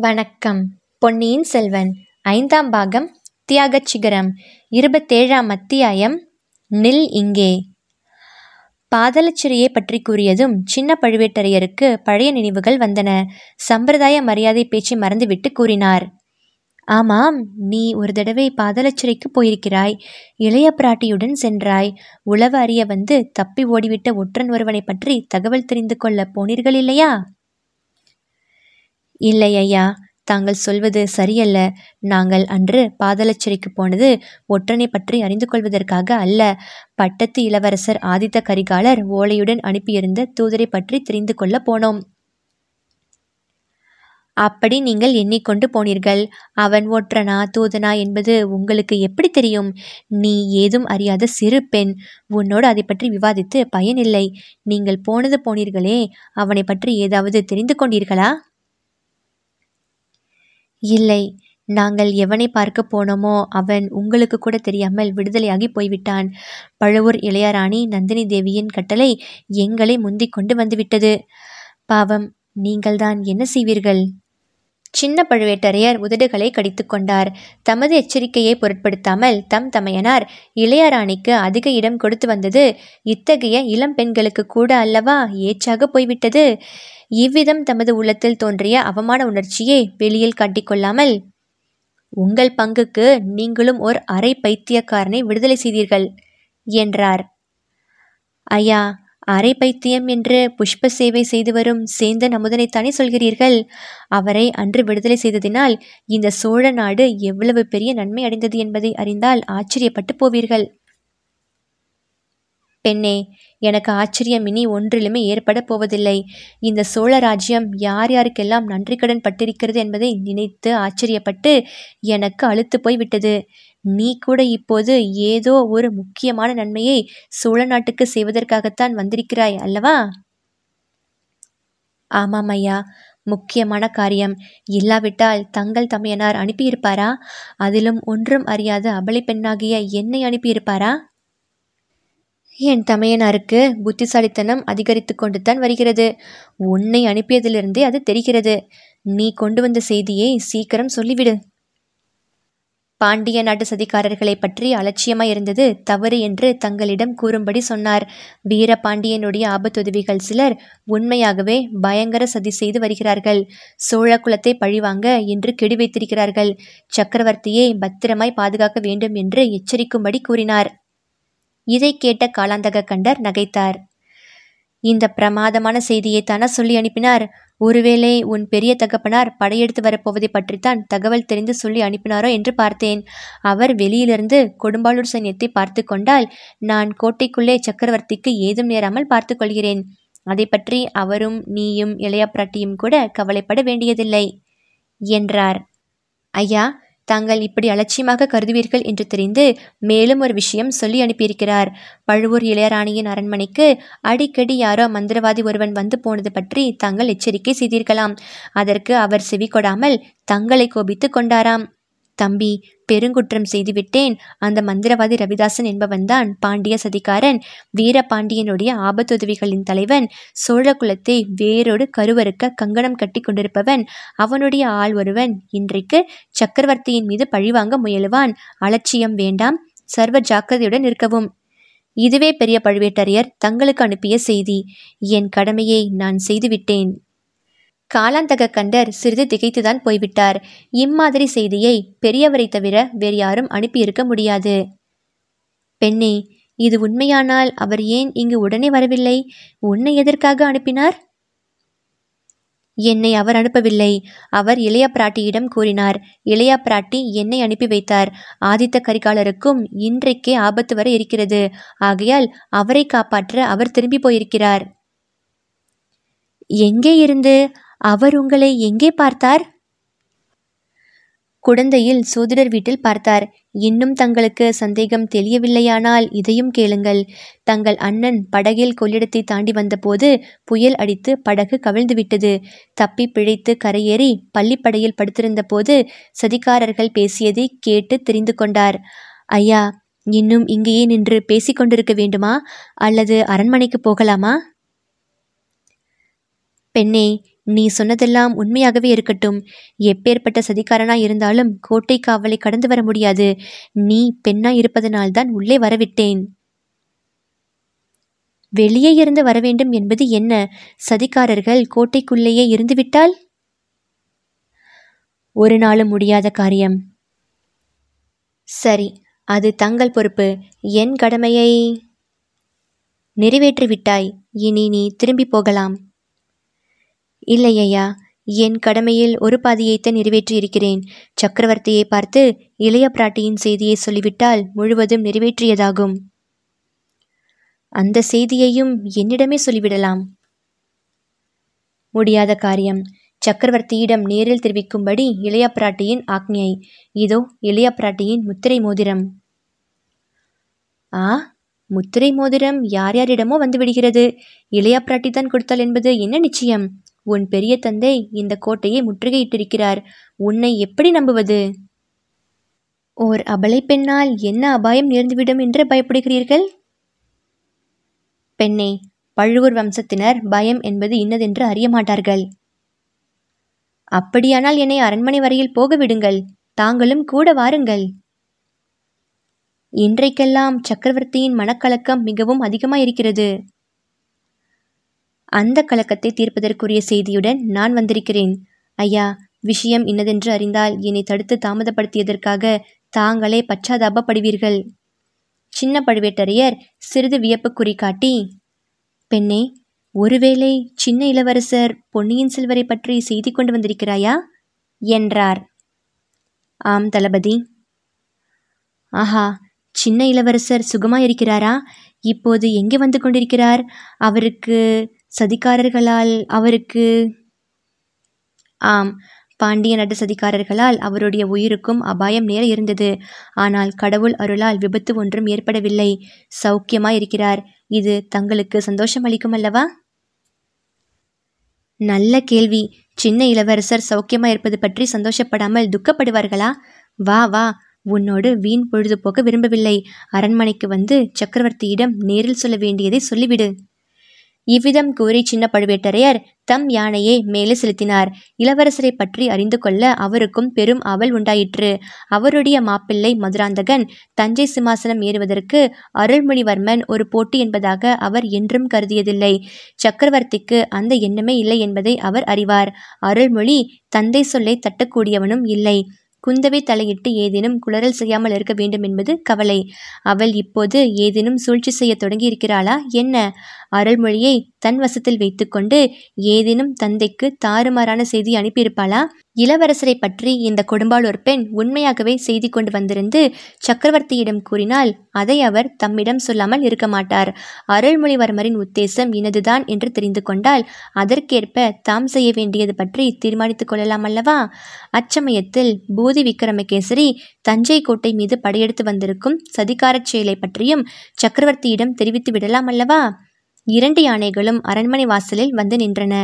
வணக்கம். பொன்னியின் செல்வன் ஐந்தாம் பாகம் தியாகச் சிகரம் இருபத்தேழாம் அத்தியாயம் நில் இங்கே. பாதலச்சிறையை பற்றி கூறியதும் சின்ன பழுவேட்டரையருக்கு பழைய நினைவுகள் வந்தன. சம்பிரதாய மரியாதை பேச்சை மறந்துவிட்டு கூறினார். ஆமாம் நீ ஒரு தடவை பாதலச்சிறைக்கு போயிருக்கிறாய். இளைய பிராட்டியுடன் சென்றாய். உளவு அறிய வந்து தப்பி ஓடிவிட்ட ஒற்றன் ஒருவனை பற்றி தகவல் தெரிந்து கொள்ள போனீர்கள் இல்லையா? இல்லை ஐயா தாங்கள் சொல்வது சரியல்ல. நாங்கள் அன்று பாதலச்சிறைக்கு போனது ஒற்றனை பற்றி அறிந்து கொள்வதற்காக அல்ல. பட்டத்து இளவரசர் ஆதித்த கரிகாலர் ஓலையுடன் அனுப்பியிருந்த தூதரை பற்றி தெரிந்து கொள்ள போனோம். அப்படி நீங்கள் எண்ணிக்கொண்டு போனீர்கள்? அவன் ஒற்றனா தூதனா என்பது உங்களுக்கு எப்படி தெரியும்? நீ ஏதும் அறியாத சிறு பெண். உன்னோடு அதை பற்றி விவாதித்து பயனில்லை. நீங்கள் போனது போனீர்களே அவனை பற்றி ஏதாவது தெரிந்து கொண்டீர்களா? இல்லை நாங்கள் எவனை பார்க்க போனோமோ அவன் உங்களுக்கு கூட தெரியாமல் விடுதலையாகி போய்விட்டான். பழுவூர் இளையராணி நந்தினி தேவியின் கட்டளை எங்களை முந்திக் கொண்டு வந்துவிட்டது. பாவம் நீங்கள்தான் என்ன செய்வீர்கள்? சின்ன பழுவேட்டரையர் உதடுகளை கடித்து கொண்டார். தமது எச்சரிக்கையை பொருட்படுத்தாமல் தம் தமையனார் இளையராணிக்கு அதிக இடம் கொடுத்து வந்தது இத்தகைய இளம் பெண்களுக்கு கூட அல்லவா ஏச்சாக போய்விட்டது? இவ்விதம் தமது உள்ளத்தில் தோன்றிய அவமான உணர்ச்சியை வெளியில் காட்டிக்கொள்ளாமல் உங்கள் பங்குக்கு நீங்களும் ஓர் அரை பைத்தியக்காரனை விடுதலை செய்தீர்கள் என்றார். ஐயா அரை பைத்தியம் என்று புஷ்ப சேவை செய்து வரும் சேந்தன் அமுதனைத்தானே சொல்கிறீர்கள்? அவரை அன்று விடுதலை செய்ததினால் இந்த சோழ நாடு எவ்வளவு பெரிய நன்மை அடைந்தது என்பதை அறிந்தால் ஆச்சரியப்பட்டு போவீர்கள். பெண்ணே எனக்கு ஆச்சரியம் இனி ஒன்றிலுமே ஏற்பட போவதில்லை. இந்த சோழ ராஜ்யம் யார் யாருக்கெல்லாம் நன்றி கடன் பட்டிருக்கிறது என்பதை நினைத்து ஆச்சரியப்பட்டு எனக்கு அழுத்து போய் விட்டது நீ கூட இப்போது ஏதோ ஒரு முக்கியமான நன்மையை சோழ நாட்டுக்கு செய்வதற்காகத்தான் வந்திருக்கிறாய் அல்லவா? ஆமாம் ஐயா. முக்கியமான காரியம். இல்லாவிட்டால் தங்கள் தமையனார் அனுப்பியிருப்பாரா? அதிலும் ஒன்றும் அறியாத அபலை பெண்ணாகிய என்னை அனுப்பியிருப்பாரா? என் தமையனாருக்கு புத்திசாலித்தனம் அதிகரித்து கொண்டு தான் வருகிறது. உன்னை அனுப்பியதிலிருந்தே அது தெரிகிறது. நீ கொண்டு வந்த செய்தியை சீக்கிரம் சொல்லிவிடு. பாண்டிய நாட்டு சதிகாரர்களை பற்றி அலட்சியமாய் இருந்தது தவறு என்று தங்களிடம் கூறும்படி சொன்னார். வீரபாண்டியனுடைய ஆபத்துதவிகள் சிலர் உண்மையாகவே பயங்கர சதி செய்து வருகிறார்கள். சோழ குலத்தை பழிவாங்க என்று கெடி வைத்திருக்கிறார்கள். சக்கரவர்த்தியை பத்திரமாய் பாதுகாக்க வேண்டும் என்று எச்சரிக்கும்படி கூறினார். இதை கேட்ட காலாந்தக கண்டர் நகைத்தார். இந்த பிரமாதமான செய்தியை தானே சொல்லி அனுப்பினார். ஒருவேளை உன் பெரிய தகப்பனார் படையெடுத்து வரப்போவதை பற்றித்தான் தகவல் தெரிந்து சொல்லி அனுப்பினாரோ என்று பார்த்தேன். அவர் வெளியிலிருந்து கொடும்பாளூர் சைன்யத்தை பார்த்து கொண்டால் நான் கோட்டைக்குள்ளே சக்கரவர்த்திக்கு ஏதும் நேராமல் பார்த்து கொள்கிறேன். அதை பற்றி அவரும் நீயும் இளையா பிராட்டியும் கூட கவலைப்பட வேண்டியதில்லை என்றார். ஐயா தாங்கள் இப்படி அலட்சியமாக கருதுவீர்கள் என்று தெரிந்து மேலும் ஒரு விஷயம் சொல்லி அனுப்பியிருக்கிறார். பழுவூர் இளையராணியின் அரண்மனைக்கு அடிக்கடி யாரோ மந்திரவாதி ஒருவன் வந்து போனது பற்றி தாங்கள் எச்சரிக்கை செய்தீர்களாம். அதற்கு அவர் செவி கொடாமல் தங்களை கோபித்து கொண்டாராம். தம்பி பெருங்குற்றம் செய்துவிட்டேன். அந்த மந்திரவாதி ரவிதாசன் என்பவன்தான் பாண்டிய சதிகாரன். வீரபாண்டியனுடைய ஆபத்துதவிகளின் தலைவன். சோழ குலத்தை வேரோடு கருவறுக்க கங்கணம் கட்டி கொண்டிருப்பவன். அவனுடைய ஆள் ஒருவன். இன்றைக்கு சக்கரவர்த்தியின் மீது பழிவாங்க முயலுவான். அலட்சியம் வேண்டாம். சர்வ ஜாக்கிரதையுடன் இருக்கவும் இதுவே பெரிய பழுவேட்டரையர் தங்களுக்கு அனுப்பிய செய்தி. என் கடமையை நான் செய்துவிட்டேன். காலாந்தக கண்டர் சிறிது திகைத்துதான் போய்விட்டார். இம்மாதிரி செய்தியை பெரியவரை தவிர வேறு யாரும் அனுப்பியிருக்க முடியாது. பெண்ணே இது உண்மையானால் அவர் ஏன் இங்கு உடனே வரவில்லை? உன்னை எதற்காக அனுப்பினார்? என்னை அவர் அனுப்பவில்லை. அவர் இளைய பிராட்டியிடம் கூறினார். இளைய பிராட்டி என்னை அனுப்பி வைத்தார். ஆதித்த கரிகாலருக்கும் இன்றைக்கே ஆபத்து வர இருக்கிறது. ஆகையால் அவரை காப்பாற்ற அவர் திரும்பி போயிருக்கிறார். எங்கே இருந்து? அவர் உங்களை எங்கே பார்த்தார்? குடந்தையில் சோதிடர் வீட்டில் பார்த்தார். இன்னும் தங்களுக்கு சந்தேகம் தெரியவில்லையானால் இதையும் கேளுங்கள். தங்கள் அண்ணன் படகில் கொள்ளிடத்தை தாண்டி வந்தபோது புயல் அடித்து படகு கவிழ்ந்துவிட்டது. தப்பி பிழைத்து கரையேறி பள்ளிப்படையில் படுத்திருந்தபோது சதிகாரர்கள் பேசியதை கேட்டு தெரிந்து கொண்டார். ஐயா இன்னும் இங்கேயே நின்று பேசிக்கொண்டிருக்க வேண்டுமா? அல்லது அரண்மனைக்கு போகலாமா? பெண்ணே நீ சொன்னதெல்லாம் உண்மையாகவே இருக்கட்டும். எப்பேற்பட்ட சதிகாரனா இருந்தாலும் கோட்டை காவலை கடந்து வர முடியாது. நீ பெண்ணா இருப்பதனால்தான் உள்ளே வரவிட்டேன். வெளியே இருந்து வரவேண்டும் என்பது என்ன? சதிகாரர்கள் கோட்டைக்குள்ளேயே இருந்துவிட்டால்? ஒரு நாளும் முடியாத காரியம். சரி அது தங்கள் பொறுப்பு. என் கடமையை நிறைவேற்றிவிட்டாய். இனி நீ திரும்பி போகலாம். இல்லை ஐயா என் கடமையில் ஒரு பாதியைத்தான் நிறைவேற்றியிருக்கிறேன். சக்கரவர்த்தியை பார்த்து இளைய பிராட்டியின் செய்தியை சொல்லிவிட்டால் முழுவதும் நிறைவேற்றியதாகும். அந்த செய்தியையும் என்னிடமே சொல்லிவிடலாம். முடியாத காரியம். சக்கரவர்த்தியிடம் நேரில் தெரிவிக்கும்படி இளைய பிராட்டியின் ஆக்ஞை. இதோ இளைய பிராட்டியின் முத்திரை மோதிரம். ஆ முத்திரை மோதிரம் யார் யாரிடமோ வந்துவிடுகிறது இளைய பிராட்டி தான் கொடுத்தாள் என்பது என்ன நிச்சயம்? உன் பெரிய தந்தை இந்த கோட்டையை முற்றுகையிட்டிருக்கிறார். உன்னை எப்படி நம்புவது? ஓர் அபலை பெண்ணால் என்ன அபாயம் நேர்ந்துவிடும் என்று பயப்படுகிறீர்கள்? பெண்ணே பழுவூர் வம்சத்தினர் பயம் என்பது இன்னதென்று அறிய மாட்டார்கள். அப்படியானால் என்னை அரண்மனை வரையில் போக விடுங்கள். தாங்களும் கூட வாருங்கள். இன்றைக்கெல்லாம் சக்கரவர்த்தியின் மனக்கலக்கம் மிகவும் அதிகமாக இருக்கிறது அந்த கலக்கத்தை தீர்ப்பதற்குரிய செய்தியுடன் நான் வந்திருக்கிறேன். ஐயா விஷயம் இன்னதென்று அறிந்தால் என்னை தடுத்து தாமதப்படுத்தியதற்காக தாங்களே பச்சாதாபப்படுவீர்கள். சின்ன பழுவேட்டரையர் சிறிது வியப்பு குறிகாட்டி பெண்ணே ஒருவேளை சின்ன இளவரசர் பொன்னியின் செல்வரை பற்றி செய்தி கொண்டு வந்திருக்கிறாயா? என்றார். ஆம் தளபதி. ஆஹா சின்ன இளவரசர் சுகமாயிருக்கிறாரா? இப்போது எங்கே வந்து கொண்டிருக்கிறார்? அவருக்கு சதிகாரர்களால் அவருக்கு ஆம் பாண்டிய நடு சதிகாரர்களால் அவருடைய உயிருக்கும் அபாயம் நேர இருந்தது. ஆனால் கடவுள் அருளால் விபத்து ஒன்றும் ஏற்படவில்லை. சௌக்கியமாயிருக்கிறார். இது தங்களுக்கு சந்தோஷம் அளிக்கும் அல்லவா? நல்ல கேள்வி. சின்ன இளவரசர் சௌக்கியமா இருப்பது பற்றி சந்தோஷப்படாமல் துக்கப்படுவார்களா? வா வா. உன்னோடு வீண் பொழுதுபோக்க விரும்பவில்லை. அரண்மனைக்கு வந்து சக்கரவர்த்தியிடம் நேரில் சொல்ல வேண்டியதை சொல்லிவிடு. இவ்விதம் கூறி சின்ன பழுவேட்டரையர் தம் யானையை மேலே செலுத்தினார். இளவரசரை பற்றி அறிந்து கொள்ள அவருக்கும் பெரும் அவல் உண்டாயிற்று. அவருடைய மாப்பிள்ளை மதுராந்தகன் தஞ்சை சிம்மாசனம் ஏறுவதற்கு அருள்மொழிவர்மன் ஒரு போட்டி என்பதாக அவர் என்றும் கருதியதில்லை. சக்கரவர்த்திக்கு அந்த எண்ணமே இல்லை என்பதை அவர் அறிவார். அருள்மொழி தந்தை சொல்லை தட்டக்கூடியவனும் இல்லை. குந்தவை தலையிட்டு ஏதேனும் குளறல் செய்யாமல் இருக்க வேண்டும் என்பது கவலை. அவள் இப்போது ஏதேனும் சூழ்ச்சி செய்ய தொடங்கி இருக்கிறாளா என்ன? அருள்மொழியை தன் வசத்தில் வைத்துக்கொண்டு ஏதேனும் தந்தைக்கு தாறுமாறான செய்தி அனுப்பியிருப்பாளா? இளவரசரை பற்றி இந்த கொடும்பாளூர் பெண் உண்மையாகவே செய்தி கொண்டு வந்திருந்து சக்கரவர்த்தியிடம் கூறினால் அதை அவர் தம்மிடம் சொல்லாமல் இருக்க மாட்டார். அருள்மொழிவர்மரின் உத்தேசம் இனதுதான் என்று தெரிந்து கொண்டால் அதற்கேற்ப தாம் செய்ய வேண்டியது பற்றி தீர்மானித்துக் கொள்ளலாம் அல்லவா? அச்சமயத்தில் பூதி விக்ரமகேசரி தஞ்சை கோட்டை மீது படையெடுத்து வந்திருக்கும் சதிகாரச் செயலை பற்றியும் சக்கரவர்த்தியிடம் தெரிவித்து விடலாம் அல்லவா? இரண்டு யானைகளும் அரண்மனை வாசலில் வந்து நின்றன.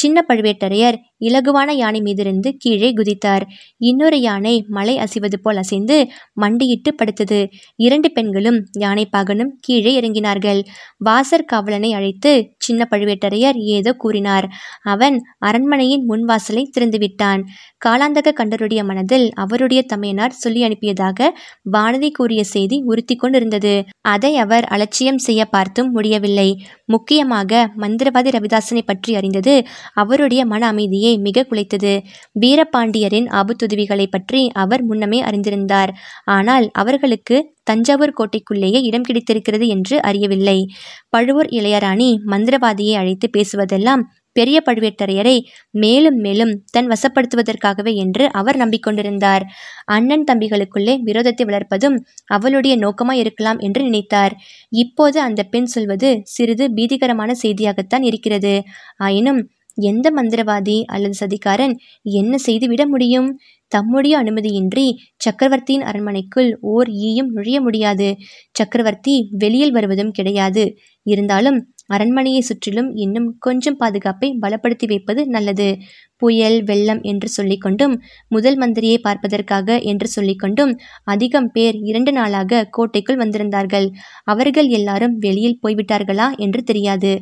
சின்ன பழுவேட்டரையர் இலகுவான யானை மீதிருந்து கீழே குதித்தார். இன்னொரு யானை மலை அசைவது போல் அசைந்து மண்டியிட்டு படுத்தது. இரண்டு பெண்களும் யானை பாகனும் கீழே இறங்கினார்கள். வாசர் காவலனை அழைத்து சின்ன பழுவேட்டரையர் ஏதோ கூறினார். அவன் அரண்மனையின் முன்வாசலை திறந்துவிட்டான். காலாந்தக கண்டருடைய மனதில் அவருடைய தமையனார் சொல்லி அனுப்பியதாக வானதி கூறிய செய்தி உறுத்தி கொண்டிருந்தது. அதை அவர் அலட்சியம் செய்ய பார்த்தும் முடியவில்லை. முக்கியமாக மந்திரவாதி ரவிதாசனை பற்றி அறிந்தது அவருடைய மன அமைதியை மிக குலைத்தது. வீரபாண்டியரின் ஆபத்துதவிகளை பற்றி அவர் முன்னமே அறிந்திருந்தார். ஆனால் அவர்களுக்கு தஞ்சாவூர் கோட்டைக்குள்ளேயே இடம் கிடைத்திருக்கிறது என்று அறியவில்லை. பழுவூர் இளையராணி மந்திரவாதியை அழைத்து பேசுவதெல்லாம் பெரிய பழுவேட்டரையரை மேலும் மேலும் தன் வசப்படுத்துவதற்காகவே என்று அவர் நம்பிக்கொண்டிருந்தார். அண்ணன் தம்பிகளுக்குள்ளே விரோதத்தை வளர்ப்பதும் அவளுடைய நோக்கமாய் இருக்கலாம் என்று நினைத்தார். இப்போது அந்த பெண் சொல்வது சிறிது பீதிகரமான செய்தியாகத்தான் இருக்கிறது. ஆயினும் எந்த மந்திரவாதி அல்லது சதிகாரன் என்ன செய்துவிட முடியும்? தம்முடைய அனுமதியின்றி சக்கரவர்த்தியின் அரண்மனைக்குள் ஓர் ஈயும் நுழைய முடியாது. சக்கரவர்த்தி வெளியில் வருவதும் கிடையாது. இருந்தாலும் அரண்மனையை சுற்றிலும் இன்னும் கொஞ்சம் பாதுகாப்பை பலப்படுத்தி வைப்பது நல்லது. புயல் வெள்ளம் என்று சொல்லிக்கொண்டும் முதல் மந்திரியை பார்ப்பதற்காக என்று சொல்லிக்கொண்டும் அதிகம் பேர் இரண்டு நாளாக கோட்டைக்குள் வந்திருந்தார்கள். அவர்கள் எல்லாரும் வெளியில் போய்விட்டார்களா என்று தெரியாது.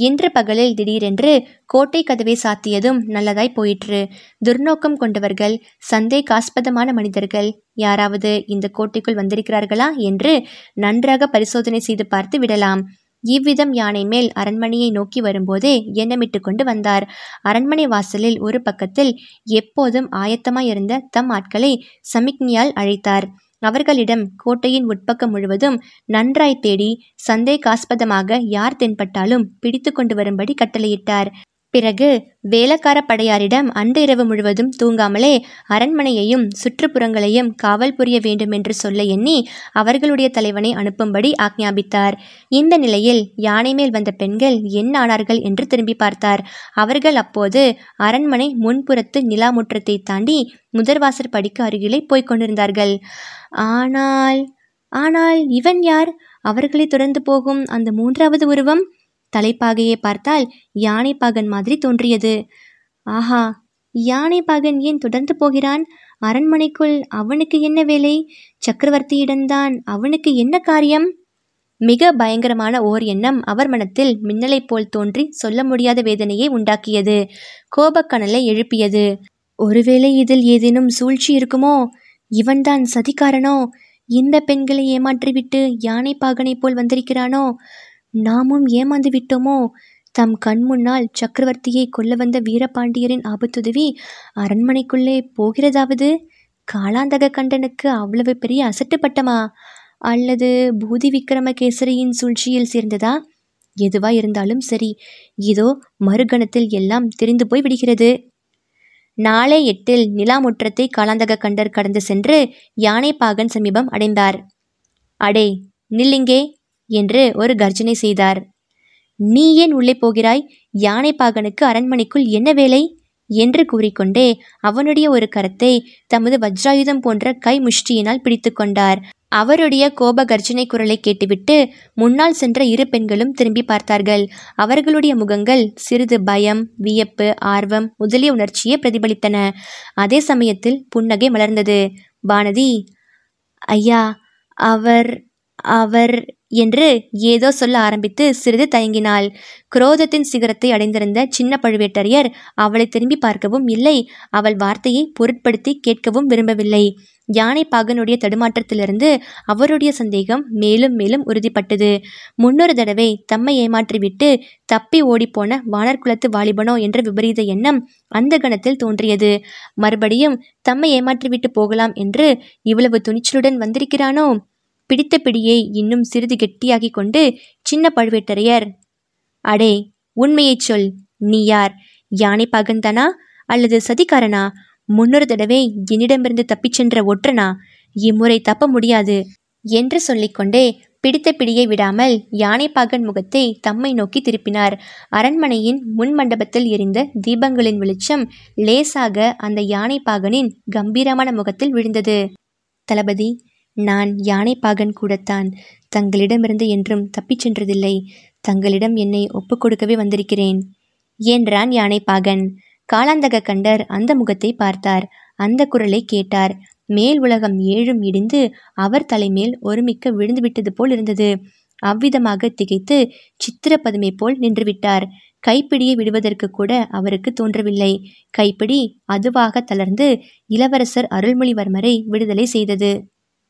இன்று பகலில் திடீரென்று கோட்டை கதவை சாத்தியதும் நல்லதாய் போயிற்று. துர்நோக்கம் கொண்டவர்கள் சந்தேகாஸ்பதமான மனிதர்கள் யாராவது இந்த கோட்டைக்குள் வந்திருக்கிறார்களா என்று நன்றாக பரிசோதனை செய்து பார்த்து விடலாம். இவ்விதம் யானை மேல் அரண்மனையை நோக்கி வரும்போதே எண்ணமிட்டு கொண்டு வந்தார். அரண்மனை வாசலில் ஒரு பக்கத்தில் எப்போதும் ஆயத்தமாயிருந்த தம் ஆட்களை சமிக்ஞையால் அழைத்தார். அவர்களிடம் கோட்டையின் உட்பக்கம் முழுவதும் நன்றாய் தேடி சந்தேகாஸ்பதமாக யார் தென்பட்டாலும் பிடித்து கொண்டு வரும்படி கட்டளையிட்டார். பிறகு வேலக்கார படையாரிடம் அன்று இரவு முழுவதும் தூங்காமலே அரண்மனையையும் சுற்றுப்புறங்களையும் காவல் புரிய வேண்டும் என்று சொல்ல எண்ணி அவர்களுடைய தலைவனை அனுப்பும்படி ஆக்ஞாபித்தார். இந்த நிலையில் யானை மேல் வந்த பெண்கள் என்ன ஆனார்கள் என்று திரும்பி பார்த்தார். அவர்கள் அப்போது அரண்மனை முன்புறத்து நிலாமுற்றத்தை தாண்டி முதற்வாசற் படிக்கு அருகிலே போய்க் கொண்டிருந்தார்கள். ஆனால் ஆனால் இவன் யார்? அவர்களை தொடர்ந்து போகும் அந்த மூன்றாவது உருவம்? தலைப்பாகையை பார்த்தால் யானை பாகன் மாதிரி தோன்றியது. ஆஹா யானை பாகன் ஏன் தொடர்ந்து போகிறான்? அரண்மனைக்குள் அவனுக்கு என்ன வேலை? சக்கரவர்த்தியிடம்தான் அவனுக்கு என்ன காரியம்? மிக பயங்கரமான ஓர் எண்ணம் அவர் மனத்தில் மின்னலைப் போல் தோன்றி சொல்ல முடியாத வேதனையை உண்டாக்கியது. கோபக்கனலை எழுப்பியது. ஒருவேளை இதில் ஏதேனும் சூழ்ச்சி இருக்குமோ? இவன்தான் சதிகாரனோ இந்த பெண்களை ஏமாற்றிவிட்டு யானை பாகனைப் போல் வந்திருக்கிறானோ? நாமும் ஏமாந்து விட்டோமோ தம் கண் முன்னால் சக்கரவர்த்தியை கொல்ல வந்த வீரபாண்டியரின் ஆபத்துதவி அரண்மனைக்குள்ளே போகிறதாவது? காலாந்தக கண்டனுக்கு அவ்வளவு பெரிய அசட்டுப்பட்டமா அல்லது பூதி விக்ரமகேசரியின் சூழ்ச்சியில் சேர்ந்ததா? எதுவா இருந்தாலும் சரி இதோ மறுகணத்தில் எல்லாம் தெரிந்து போய் விடுகிறது. நாளை எட்டில் நிலாமுற்றத்தை காலாந்தக கண்டர் கடந்து சென்று யானைப்பாகன் சமீபம் அடைந்தார். அடே நில்லிங்கே! என்று ஒரு கர்ஜனை செய்தார். நீ ஏன் உள்ளே போகிறாய்? யானைப்பாகனுக்கு அரண்மனைக்குள் என்ன வேலை என்று கூறிக்கொண்டே அவனுடைய ஒரு கரத்தை தமது வஜ்ராயுதம் போன்ற கை முஷ்டியினால் பிடித்து கொண்டார். அவருடைய கோப கர்ஜனை குரலை கேட்டுவிட்டு முன்னால் சென்ற இரு பெண்களும் திரும்பி பார்த்தார்கள். அவர்களுடைய முகங்கள் சிறிது பயம் வியப்பு ஆர்வம் முதலிய உணர்ச்சியை பிரதிபலித்தன. அதே சமயத்தில் புன்னகை மலர்ந்தது. வானதி ஐயா அவர் அவர் என்று ஏதோ சொல்ல ஆரம்பித்து சிறிது தயங்கினாள். குரோதத்தின் சிகரத்தை அடைந்திருந்த சின்ன பழுவேட்டரையர் அவளை திரும்பி பார்க்கவும் இல்லை. அவள் வார்த்தையை பொருட்படுத்தி கேட்கவும் விரும்பவில்லை. யானை பாகனுடைய தடுமாற்றத்திலிருந்து அவருடைய சந்தேகம் மேலும் மேலும் உறுதிப்பட்டது. முன்னொரு தடவை தம்மை ஏமாற்றிவிட்டு தப்பி ஓடிப்போன வானர்குலத்து வாலிபனோ என்ற விபரீத எண்ணம் அந்த கணத்தில் தோன்றியது. மறுபடியும் தம்மை ஏமாற்றிவிட்டு போகலாம் என்று இவ்வளவு துணிச்சலுடன் வந்திருக்கிறானோ? பிடித்த பிடியை இன்னும் சிறிது கெட்டியாகி கொண்டு சின்ன பழுவேட்டரையர் அடே உண்மையைச் சொல் நீ யார்? யானை பகந்தனா அல்லது சதிகாரனா முன்னொரு தடவை என்னிடமிருந்து தப்பிச் சென்ற ஒற்றனா? இம்முறை தப்ப முடியாது என்று சொல்லிக்கொண்டே பிடித்த பிடியை விடாமல் யானைப்பாகன் முகத்தை தம்மை நோக்கி திருப்பினார். அரண்மனையின் முன் மண்டபத்தில் எரிந்த தீபங்களின் வெளிச்சம் லேசாக அந்த யானைப்பாகனின் கம்பீரமான முகத்தில் விழுந்தது. தளபதி நான் யானைப்பாகன் கூடத்தான். தங்களிடமிருந்து என்றும் தப்பிச் சென்றதில்லை. தங்களிடம் என்னை ஒப்புக்கொடுக்கவே வந்திருக்கிறேன். என்றான் யானைப்பாகன் காலாந்தக கண்டர் அந்த முகத்தை பார்த்தார். அந்த குரலை கேட்டார். மேல் உலகம் ஏழும் இடிந்து அவர் தலைமேல் ஒருமிக்க விழுந்து விட்டது போல் இருந்தது. அவ்விதமாக திகைத்து சித்திர பதுமை போல் நின்றுவிட்டார். கைப்பிடியை விடுவதற்கு கூட அவருக்கு தோன்றவில்லை. கைப்பிடி அதுவாக தளர்ந்து இளவரசர் அருள்மொழிவர்மரை விடுதலை செய்தது.